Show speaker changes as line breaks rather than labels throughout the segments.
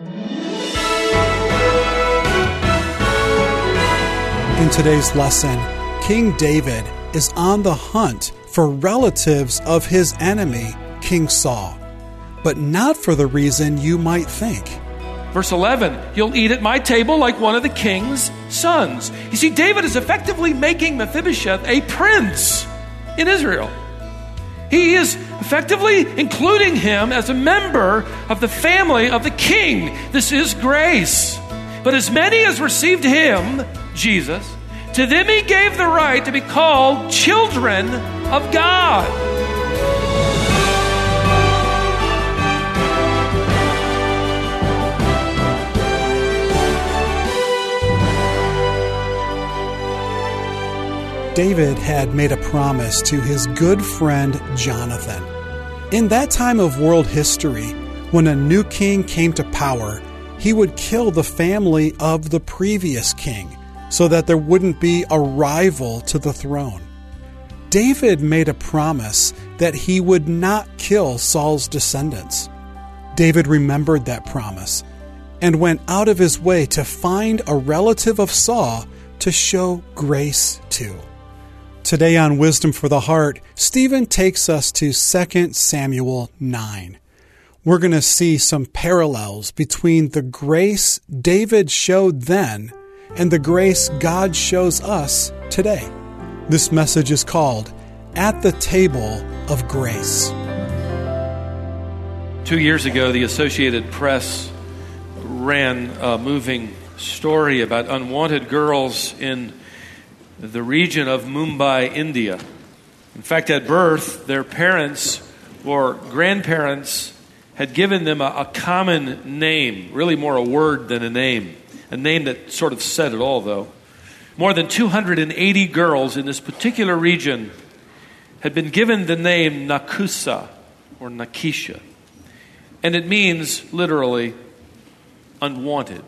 In today's lesson, King David is on the hunt for relatives of his enemy, King Saul, but not for the reason you might think.
Verse 11, you'll eat at my table like one of the king's sons. You see, David is effectively making Mephibosheth a prince in Israel. He is effectively including him as a member of the family of the king. This is grace. But as many as received him, Jesus, to them he gave the right to be called children of God.
David had made a promise to his good friend Jonathan. In that time of world history, when a new king came to power, he would kill the family of the previous king so that there wouldn't be a rival to the throne. David made a promise that he would not kill Saul's descendants. David remembered that promise and went out of his way to find a relative of Saul to show grace to. Today on Wisdom for the Heart, Stephen takes us to 2 Samuel 9. We're going to see some parallels between the grace David showed then and the grace God shows us today. This message is called At the Table of Grace.
Two years ago, the Associated Press ran a moving story about unwanted girls in the region of Mumbai, India. In fact, at birth, their parents or grandparents had given them a, a, common name, really more a word than a name, a name that sort of said it all, though. More than 280 girls in this particular region had been given the name Nakusa or Nakisha, and it means literally unwanted.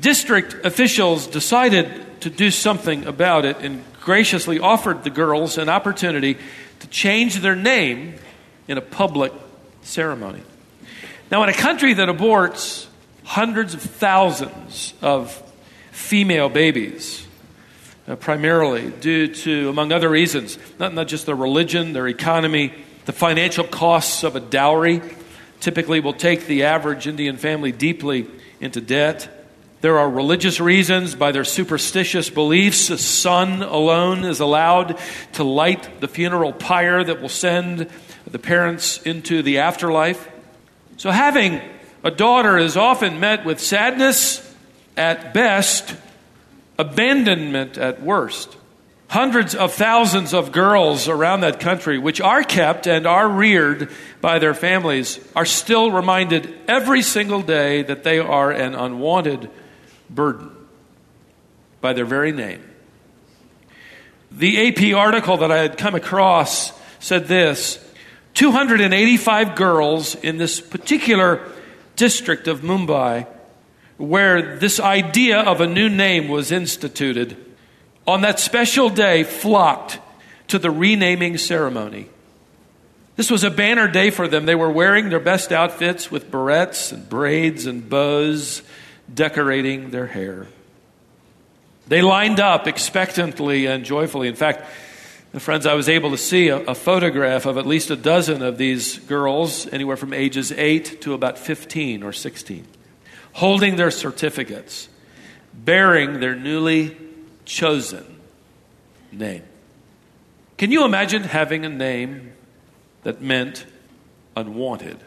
District officials decided to do something about it and graciously offered the girls an opportunity to change their name in a public ceremony. Now, in a country that aborts hundreds of thousands of female babies, uh, primarily due to, among other reasons, not, not just their religion, their economy, the financial costs of a dowry, typically will take the average Indian family deeply into debt. There are religious reasons. By their superstitious beliefs, a son alone is allowed to light the funeral pyre that will send the parents into the afterlife. So, having a daughter is often met with sadness at best, abandonment at worst. Hundreds of thousands of girls around that country, which are kept and are reared by their families, are still reminded every single day that they are an unwanted burden by their very name. The AP article that I had come across said this 285 girls in this particular district of Mumbai, where this idea of a new name was instituted, on that special day flocked to the renaming ceremony. This was a banner day for them. They were wearing their best outfits with barrettes and braids and bows decorating their hair. They lined up expectantly and joyfully. In fact, friends, I was able to see a, a, photograph of at least a dozen of these girls, anywhere from ages 8 to about 15 or 16, holding their certificates, bearing their newly chosen name. Can you imagine having a name that meant unwanted,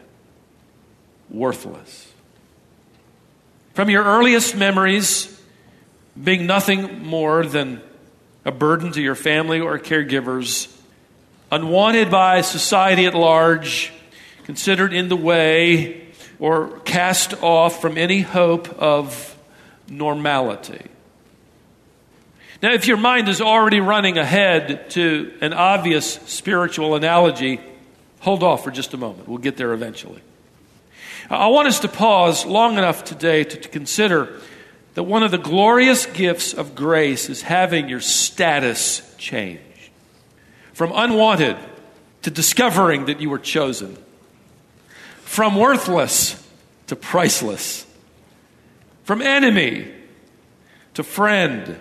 worthless? From your earliest memories, being nothing more than a burden to your family or caregivers, unwanted by society at large, considered in the way, or cast off from any hope of normality. Now, if your mind is already running ahead to an obvious spiritual analogy, hold off for just a moment. We'll get there eventually. I want us to pause long enough today to, to consider that one of the glorious gifts of grace is having your status change from unwanted to discovering that you were chosen, from worthless to priceless, from enemy to friend,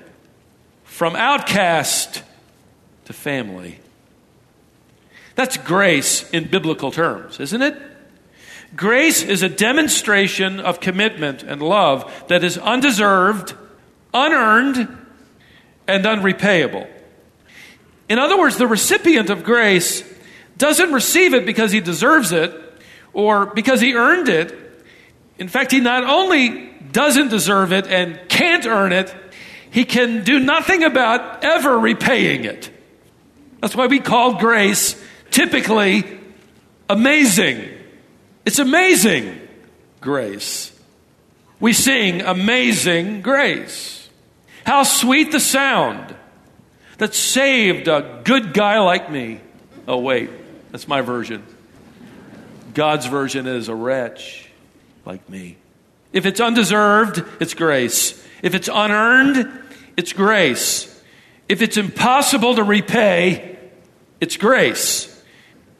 from outcast to family. That's grace in biblical terms, isn't it? Grace is a demonstration of commitment and love that is undeserved, unearned, and unrepayable. In other words, the recipient of grace doesn't receive it because he deserves it or because he earned it. In fact, he not only doesn't deserve it and can't earn it, he can do nothing about ever repaying it. That's why we call grace typically amazing. It's amazing grace. We sing Amazing Grace. How sweet the sound that saved a good guy like me. Oh, wait, that's my version. God's version is a wretch like me. If it's undeserved, it's grace. If it's unearned, it's grace. If it's impossible to repay, it's grace.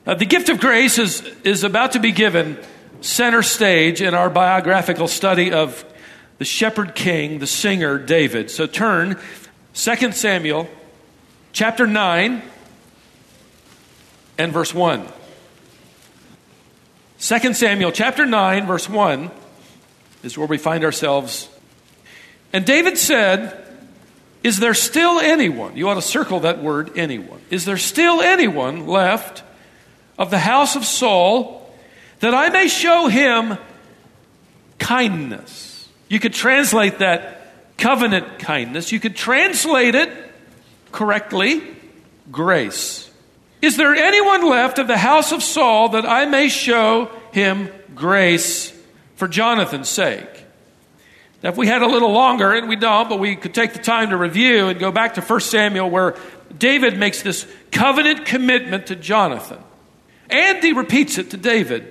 Uh, the gift of grace is, is about to be given center stage in our biographical study of the shepherd king, the singer David. So turn 2 Samuel chapter 9 and verse 1. 2 Samuel chapter 9, verse 1 is where we find ourselves. And David said, Is there still anyone? You ought to circle that word, anyone. Is there still anyone left of the house of Saul that I may show him kindness? You could translate that covenant kindness. You could translate it correctly grace. Is there anyone left of the house of Saul that I may show him grace for Jonathan's sake? Now, if we had a little longer, and we don't, but we could take the time to review and go back to 1 Samuel where David makes this covenant commitment to Jonathan. And he repeats it to David.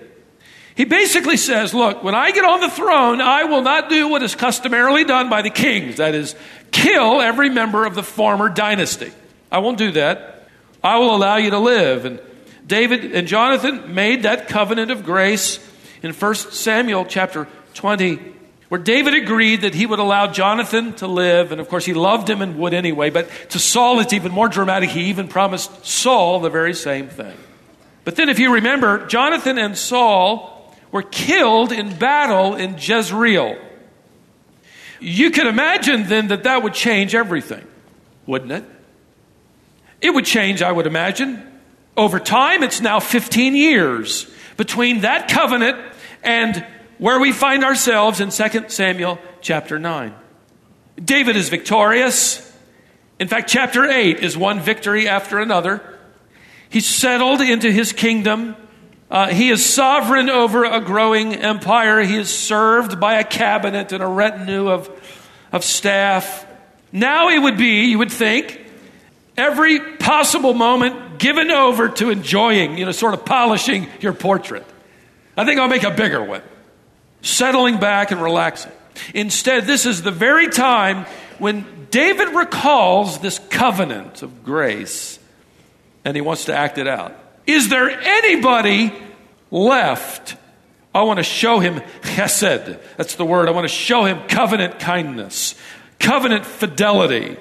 He basically says, Look, when I get on the throne, I will not do what is customarily done by the kings that is, kill every member of the former dynasty. I won't do that. I will allow you to live. And David and Jonathan made that covenant of grace in 1 Samuel chapter 20, where David agreed that he would allow Jonathan to live. And of course, he loved him and would anyway. But to Saul, it's even more dramatic. He even promised Saul the very same thing. But then, if you remember, Jonathan and Saul were killed in battle in Jezreel. You can imagine then that that would change everything, wouldn't it? It would change, I would imagine. Over time, it's now 15 years between that covenant and where we find ourselves in 2 Samuel chapter 9. David is victorious. In fact, chapter 8 is one victory after another. He's settled into his kingdom. Uh, he is sovereign over a growing empire. He is served by a cabinet and a retinue of, of staff. Now it would be, you would think, every possible moment given over to enjoying, you know, sort of polishing your portrait. I think I'll make a bigger one. Settling back and relaxing. Instead, this is the very time when David recalls this covenant of grace and he wants to act it out. Is there anybody left? I want to show him chesed. That's the word. I want to show him covenant kindness, covenant fidelity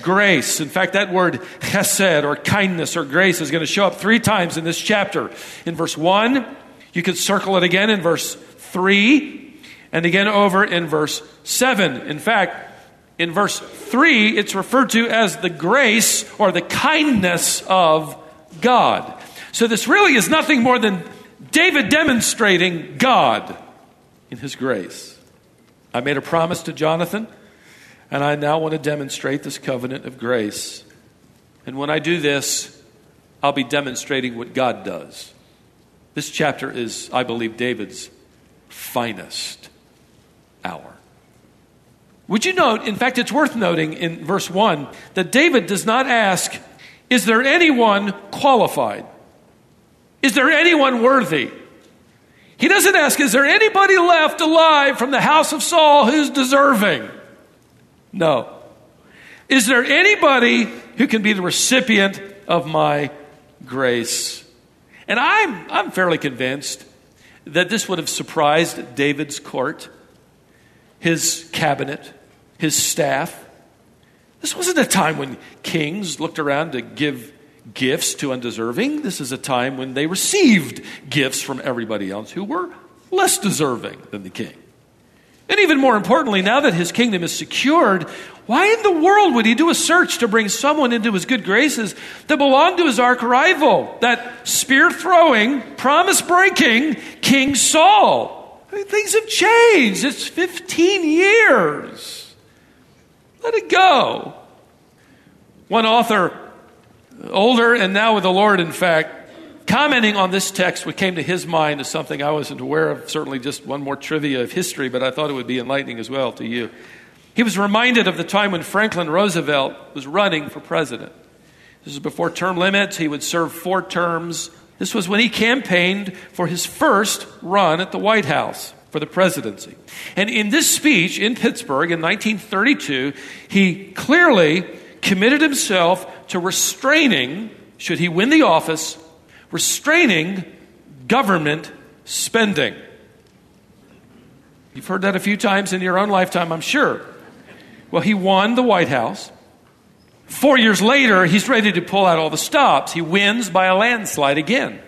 grace. In fact, that word chesed or kindness or grace is going to show up three times in this chapter. In verse 1, you could circle it again in verse 3, and again over in verse 7. In fact, in verse 3, it's referred to as the grace or the kindness of God. So this really is nothing more than David demonstrating God in his grace. I made a promise to Jonathan and I now want to demonstrate this covenant of grace. And when I do this, I'll be demonstrating what God does. This chapter is, I believe, David's finest hour. Would you note, in fact, it's worth noting in verse 1 that David does not ask, Is there anyone qualified? Is there anyone worthy? He doesn't ask, Is there anybody left alive from the house of Saul who's deserving? No. Is there anybody who can be the recipient of my grace? And I'm, I'm fairly convinced that this would have surprised David's court, his cabinet, his staff. This wasn't a time when kings looked around to give gifts to undeserving. This is a time when they received gifts from everybody else who were less deserving than the king. And even more importantly, now that his kingdom is secured, why in the world would he do a search to bring someone into his good graces that belonged to his arch rival, that spear throwing, promise breaking King Saul? I mean, things have changed. It's 15 years. Let it go. One author, older and now with the Lord, in fact, Commenting on this text, what came to his mind is something I wasn't aware of, certainly just one more trivia of history, but I thought it would be enlightening as well to you. He was reminded of the time when Franklin Roosevelt was running for president. This was before term limits, he would serve four terms. This was when he campaigned for his first run at the White House for the presidency. And in this speech in Pittsburgh in 1932, he clearly committed himself to restraining, should he win the office, restraining government spending. You've heard that a few times in your own lifetime, I'm sure. Well, he won the White House. Four years later, he's ready to pull out all the stops. He wins by a landslide again.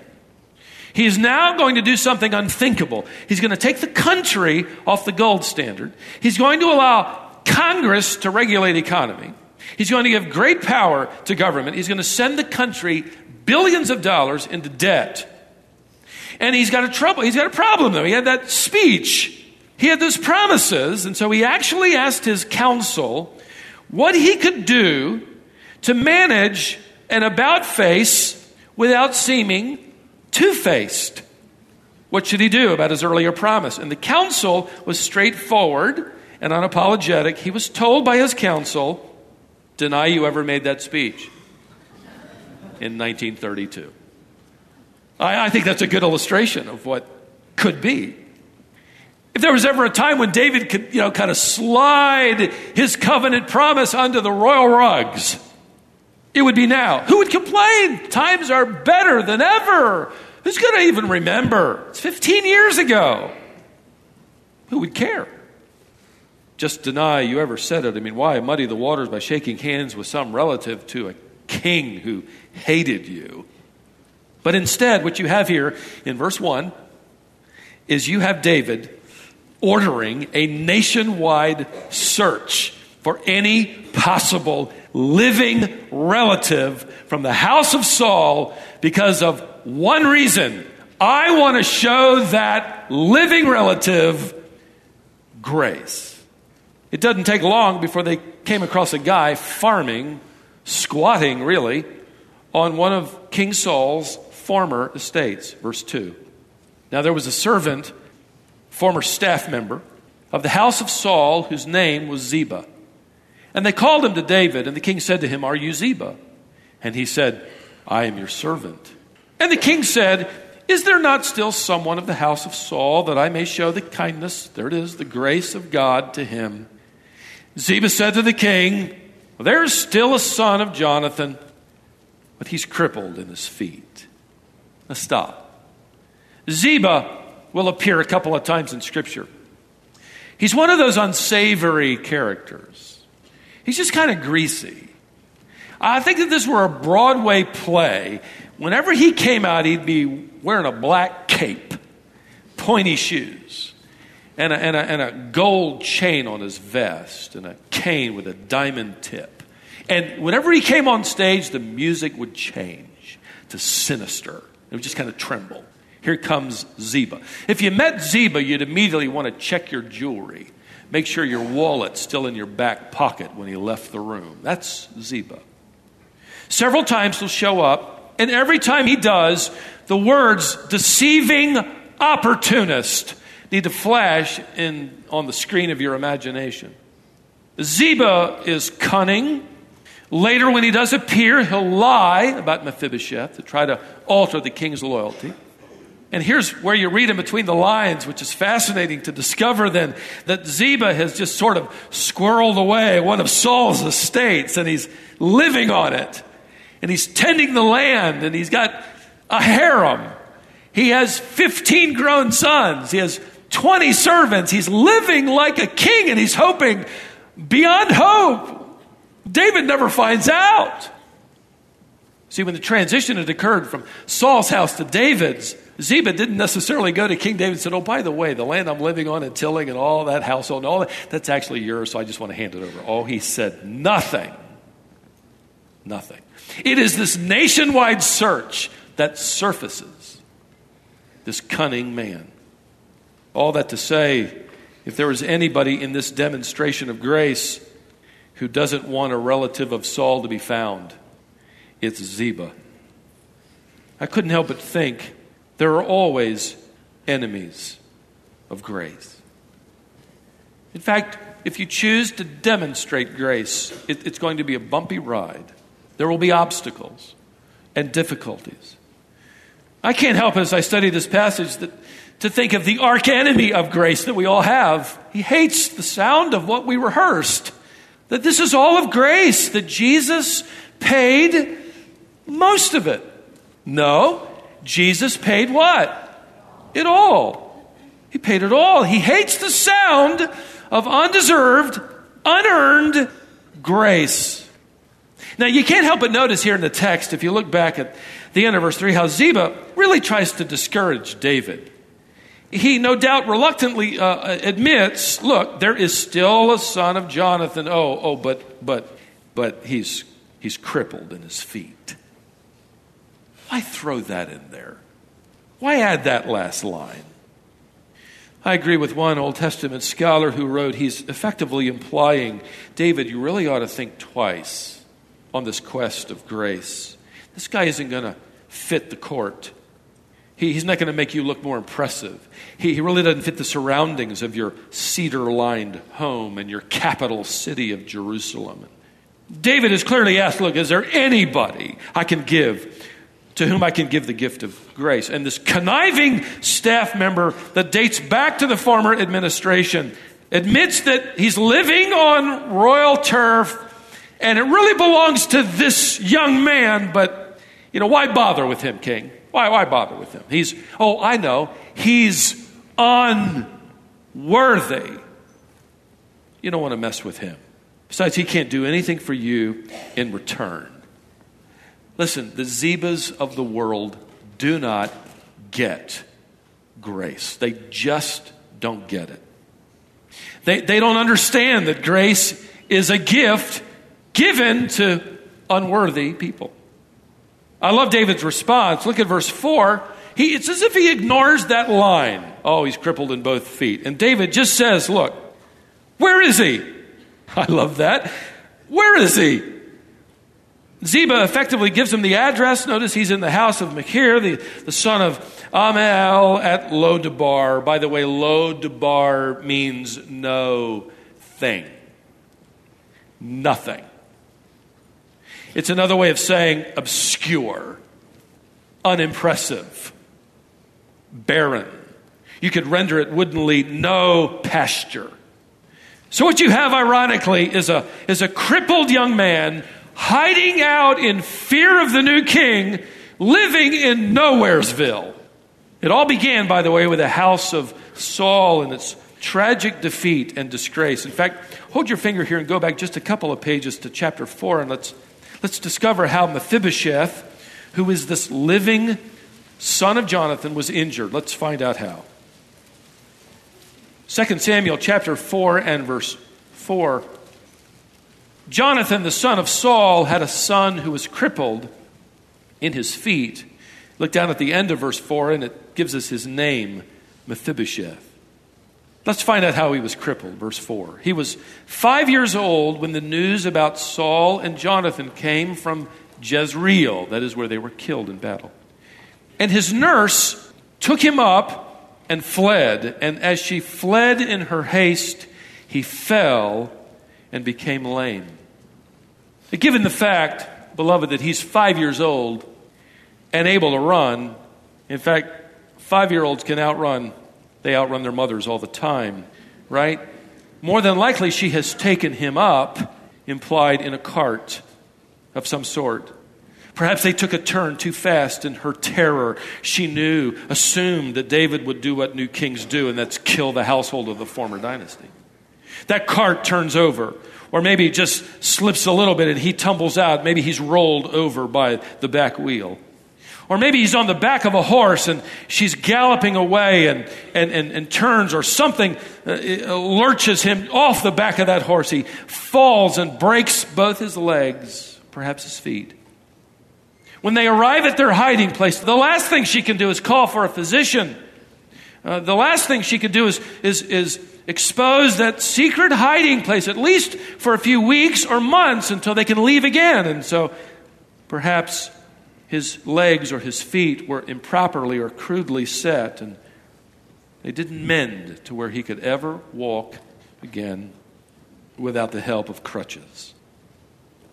He is now going to do something unthinkable. He's going to take the country off the gold standard. He's going to allow Congress to regulate economy. He's going to give great power to government. He's going to send the country billions of dollars into debt. And he's got a trouble. He's got a problem though. He had that speech. He had those promises, and so he actually asked his council what he could do to manage an about face without seeming two faced. What should he do about his earlier promise? And the council was straightforward and unapologetic. He was told by his council, deny you ever made that speech in 1932. I, I think that's a good illustration of what could be. If there was ever a time when David could, you know, kind of slide his covenant promise under the royal rugs, it would be now. Who would complain? Times are better than ever. Who's going to even remember? It's 15 years ago. Who would care? Just deny you ever said it. I mean, why muddy the waters by shaking hands with some relative to a king who hated you. But instead, what you have here in verse 1 is you have David ordering a nationwide search for any possible living relative from the house of Saul because of one reason. I want to show that living relative grace. It doesn't take long before they came across a guy farming squatting really on one of King Saul's former estates. Verse 2. Now there was a servant, former staff member, of the house of Saul, whose name was Ziba. And they called him to David, and the king said to him, Are you Ziba? And he said, I am your servant. And the king said, Is there not still someone of the house of Saul that I may show the kindness, there it is, the grace of God to him? Ziba said to the king, there's still a son of Jonathan, but he's crippled in his feet. Now stop. Ziba will appear a couple of times in Scripture. He's one of those unsavory characters. He's just kind of greasy. I think that this were a Broadway play. Whenever he came out, he'd be wearing a black cape, pointy shoes and a, and, a, and a gold chain on his vest and a cane with a diamond tip. And whenever he came on stage, the music would change to sinister. It would just kind of tremble. Here comes Ziba. If you met Ziba, you'd immediately want to check your jewelry. Make sure your wallet's still in your back pocket when he left the room. That's Ziba. Several times he'll show up, and every time he does, the words deceiving opportunist need to flash in, on the screen of your imagination. Ziba is cunning. Later, when he does appear, he'll lie about Mephibosheth to try to alter the king's loyalty. And here's where you read in between the lines, which is fascinating to discover then that Ziba has just sort of squirreled away one of Saul's estates and he's living on it. And he's tending the land and he's got a harem He has 15 grown sons. He has 20 servants. He's living like a king and he's hoping beyond hope. David never finds out. See, when the transition had occurred from Saul's house to David's, Ziba didn't necessarily go to King David and said, Oh, by the way, the land I'm living on and tilling and all that household and all that, that's actually yours, so I just want to hand it over. Oh, he said nothing. Nothing. It is this nationwide search that surfaces this cunning man. All that to say, if there is anybody in this demonstration of grace who doesn't want a relative of Saul to be found, it's Ziba. I couldn't help but think there are always enemies of grace. In fact, if you choose to demonstrate grace, it, it's going to be a bumpy ride. There will be obstacles and difficulties. I can't help as I study this passage that, to think of the arch enemy of grace that we all have. He hates the sound of what we rehearsed. That this is all of grace, that Jesus paid most of it. No, Jesus paid what? It all. He paid it all. He hates the sound of undeserved, unearned grace. Now, you can't help but notice here in the text, if you look back at the end of verse 3, how Ziba really tries to discourage David. He no doubt reluctantly uh, admits, look, there is still a son of Jonathan. Oh, oh, but, but, but he's, he's crippled in his feet. Why throw that in there? Why add that last line? I agree with one Old Testament scholar who wrote he's effectively implying, David, you really ought to think twice on this quest of grace. This guy isn't going to fit the court. He, he's not going to make you look more impressive. He, he really doesn't fit the surroundings of your cedar lined home and your capital city of Jerusalem. David is clearly asked, Look, is there anybody I can give to whom I can give the gift of grace. And this conniving staff member that dates back to the former administration admits that he's living on royal turf and it really belongs to this young man, but, you know, why bother with him, King? Why, why bother with him? He's, oh, I know, he's unworthy. You don't want to mess with him. Besides, he can't do anything for you in return. Listen, the Zibas of the world do not get grace. They just don't get it. They, they don't understand that grace is a gift given to unworthy people. I love David's response. Look at verse 4. He, it's as if he ignores that line. Oh, he's crippled in both feet. And David just says, Look, where is he? I love that. Where is he? Ziba effectively gives him the address. Notice he's in the house of Machir, the, the son of Ammiel at Lodabar. By the way, Lodabar means no thing. Nothing. It's another way of saying obscure, unimpressive, barren. You could render it woodenly no pasture. So, what you have, ironically, is a, is a crippled young man hiding out in fear of the new king, living in Nowheresville. It all began, by the way, with the house of Saul and its tragic defeat and disgrace. In fact, hold your finger here and go back just a couple of pages to chapter 4 and let's, let's discover how Mephibosheth, who is this living son of Jonathan, was injured. Let's find out how. 2 Samuel chapter 4 and verse 4. Jonathan, the son of Saul, had a son who was crippled in his feet. Look down at the end of verse 4, and it gives us his name, Mephibosheth. Let's find out how he was crippled. Verse 4. He was five years old when the news about Saul and Jonathan came from Jezreel, that is where they were killed in battle. And his nurse took him up and fled. And as she fled in her haste, he fell and became lame. Given the fact, beloved, that he's five years old and able to run, in fact, five year olds can outrun, they outrun their mothers all the time, right? More than likely, she has taken him up, implied in a cart of some sort. Perhaps they took a turn too fast in her terror. She knew, assumed that David would do what new kings do, and that's kill the household of the former dynasty. That cart turns over, or maybe just slips a little bit and he tumbles out. Maybe he's rolled over by the back wheel. Or maybe he's on the back of a horse and she's galloping away and, and, and, and turns, or something uh, lurches him off the back of that horse. He falls and breaks both his legs, perhaps his feet. When they arrive at their hiding place, the last thing she can do is call for a physician. Uh, the last thing she can do is, is, is expose that secret hiding place, at least for a few weeks or months until they can leave again. And so perhaps his legs or his feet were improperly or crudely set, and they didn't mend to where he could ever walk again without the help of crutches.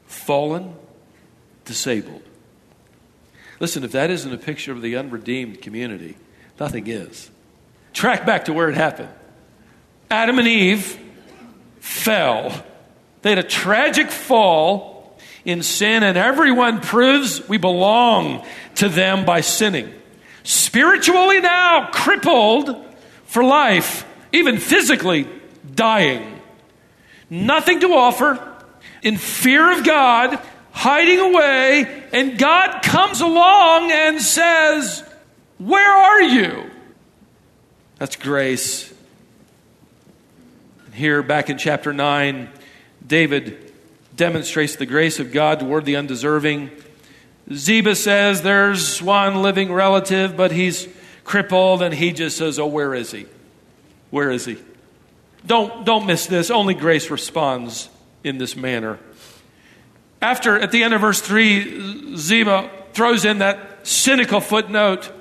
Fallen, disabled. Listen, if that isn't a picture of the unredeemed community, nothing is. Track back to where it happened. Adam and Eve fell. They had a tragic fall in sin, and everyone proves we belong to them by sinning. Spiritually now, crippled for life, even physically dying. Nothing to offer, in fear of God, hiding away, and God comes along and says, Where are you? That's grace. Here, back in chapter 9, David demonstrates the grace of God toward the undeserving. Ziba says there's one living relative, but he's crippled, and he just says, Oh, where is he? Where is he? Don't, don't miss this. Only grace responds in this manner. After, at the end of verse 3, Ziba throws in that cynical footnote.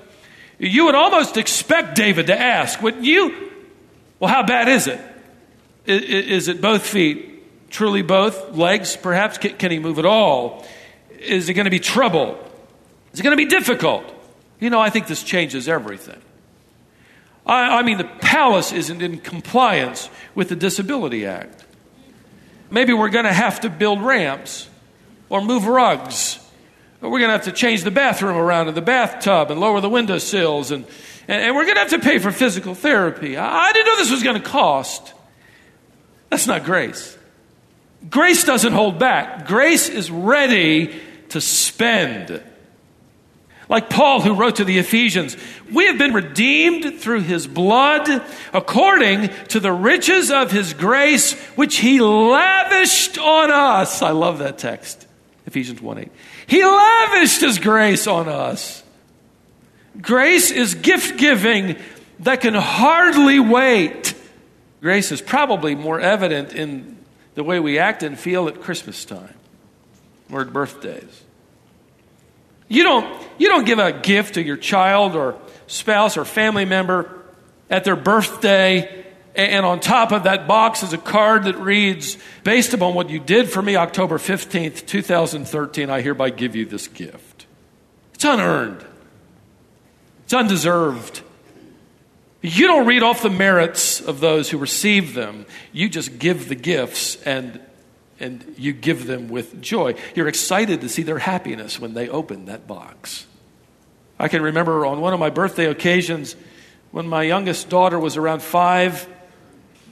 You would almost expect David to ask, wouldn't you? Well, how bad is it? Is it both feet? Truly both? Legs, perhaps? Can he move at all? Is it going to be trouble? Is it going to be difficult? You know, I think this changes everything. I, I mean, the palace isn't in compliance with the Disability Act. Maybe we're going to have to build ramps or move rugs. Or we're going to have to change the bathroom around in the bathtub and lower the window sills. And, and, and we're going to have to pay for physical therapy. I, I didn't know this was going to cost. That's not grace. Grace doesn't hold back, grace is ready to spend. Like Paul, who wrote to the Ephesians, we have been redeemed through his blood according to the riches of his grace, which he lavished on us. I love that text. Ephesians 1 8. He lavished His grace on us. Grace is gift giving that can hardly wait. Grace is probably more evident in the way we act and feel at Christmas time or at birthdays. You don't, you don't give a gift to your child or spouse or family member at their birthday and on top of that box is a card that reads, Based upon what you did for me October 15th, 2013, I hereby give you this gift. It's unearned, it's undeserved. You don't read off the merits of those who receive them. You just give the gifts and, and you give them with joy. You're excited to see their happiness when they open that box. I can remember on one of my birthday occasions when my youngest daughter was around five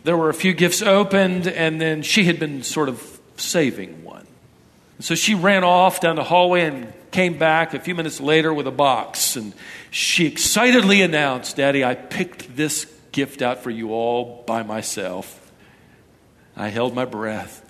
there were a few gifts opened, and then she had been sort of saving one. So she ran off down the hallway and came back a few minutes later with a box. And she excitedly announced, Daddy, I picked this gift out for you all by myself. I held my breath.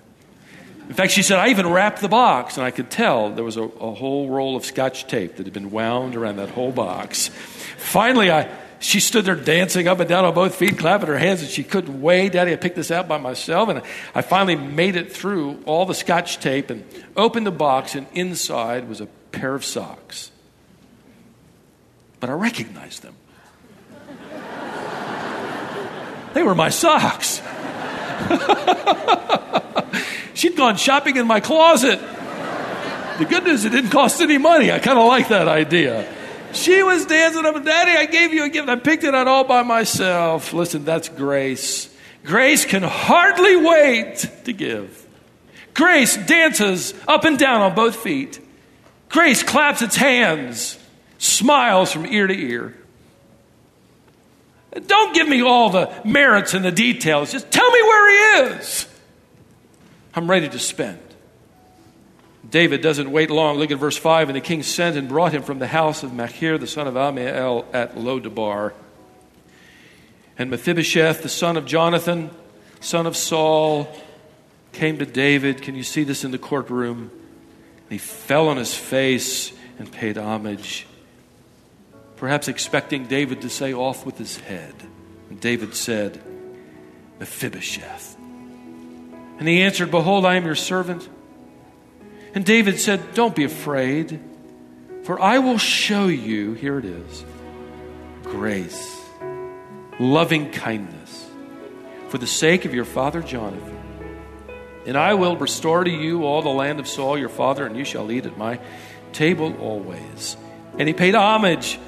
In fact, she said, I even wrapped the box, and I could tell there was a, a whole roll of scotch tape that had been wound around that whole box. Finally, I, she stood there dancing up and down on both feet, clapping her hands, and she couldn't wait. Daddy, I picked this out by myself. And I finally made it through all the scotch tape and opened the box, and inside was a pair of socks. But I recognized them. they were my socks. She'd gone shopping in my closet. The good news, it didn't cost any money. I kind of like that idea. She was dancing up, and Daddy, I gave you a gift. I picked it out all by myself. Listen, that's grace. Grace can hardly wait to give. Grace dances up and down on both feet. Grace claps its hands, smiles from ear to ear. Don't give me all the merits and the details. Just tell me where he is. I'm ready to spend. David doesn't wait long. Look at verse 5. And the king sent and brought him from the house of Machir, the son of Ammiel, at Lodabar. And Mephibosheth, the son of Jonathan, son of Saul, came to David. Can you see this in the courtroom? He fell on his face and paid homage, perhaps expecting David to say, Off with his head. And David said, Mephibosheth. And he answered, Behold, I am your servant. And David said, Don't be afraid, for I will show you, here it is, grace, loving kindness, for the sake of your father Jonathan. And I will restore to you all the land of Saul your father, and you shall eat at my table always. And he paid homage.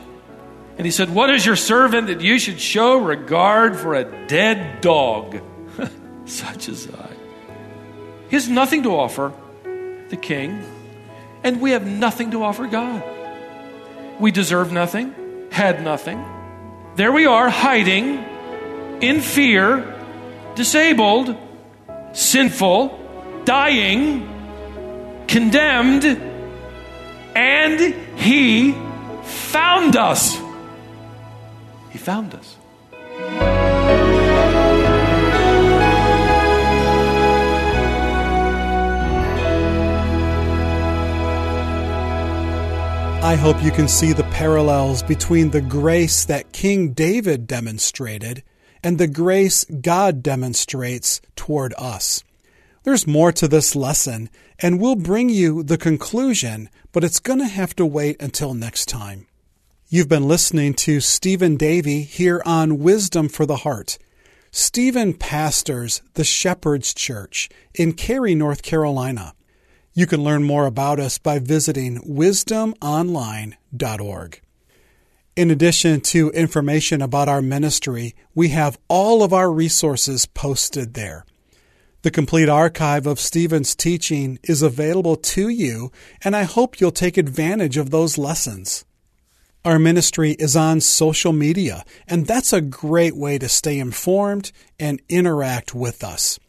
And he said, What is your servant that you should show regard for a dead dog, such as I? He has nothing to offer the king, and we have nothing to offer God. We deserve nothing, had nothing. There we are, hiding in fear, disabled sinful, dying, condemned, and He found us. He found us.
I hope you can see the parallels between the grace that King David demonstrated and the grace God demonstrates toward us. There's more to this lesson, and we'll bring you the conclusion, but it's going to have to wait until next time. You've been listening to Stephen Davey here on Wisdom for the Heart. Stephen pastors the Shepherd's Church in Cary, North Carolina. You can learn more about us by visiting wisdomonline.org. In addition to information about our ministry, we have all of our resources posted there. The complete archive of Stephen's teaching is available to you, and I hope you'll take advantage of those lessons. Our ministry is on social media, and that's a great way to stay informed and interact with us.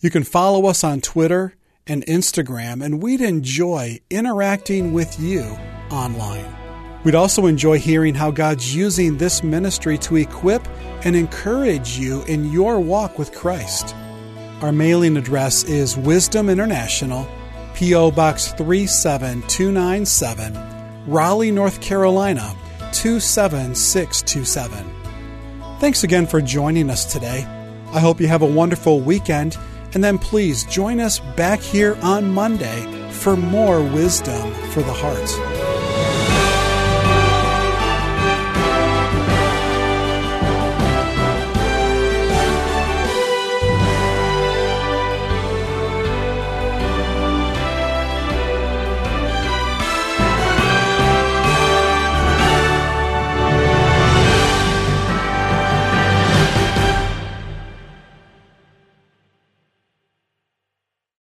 You can follow us on Twitter and Instagram, and we'd enjoy interacting with you online. We'd also enjoy hearing how God's using this ministry to equip and encourage you in your walk with Christ. Our mailing address is Wisdom International, P.O. Box 37297, Raleigh, North Carolina 27627. Thanks again for joining us today. I hope you have a wonderful weekend, and then please join us back here on Monday for more wisdom for the heart.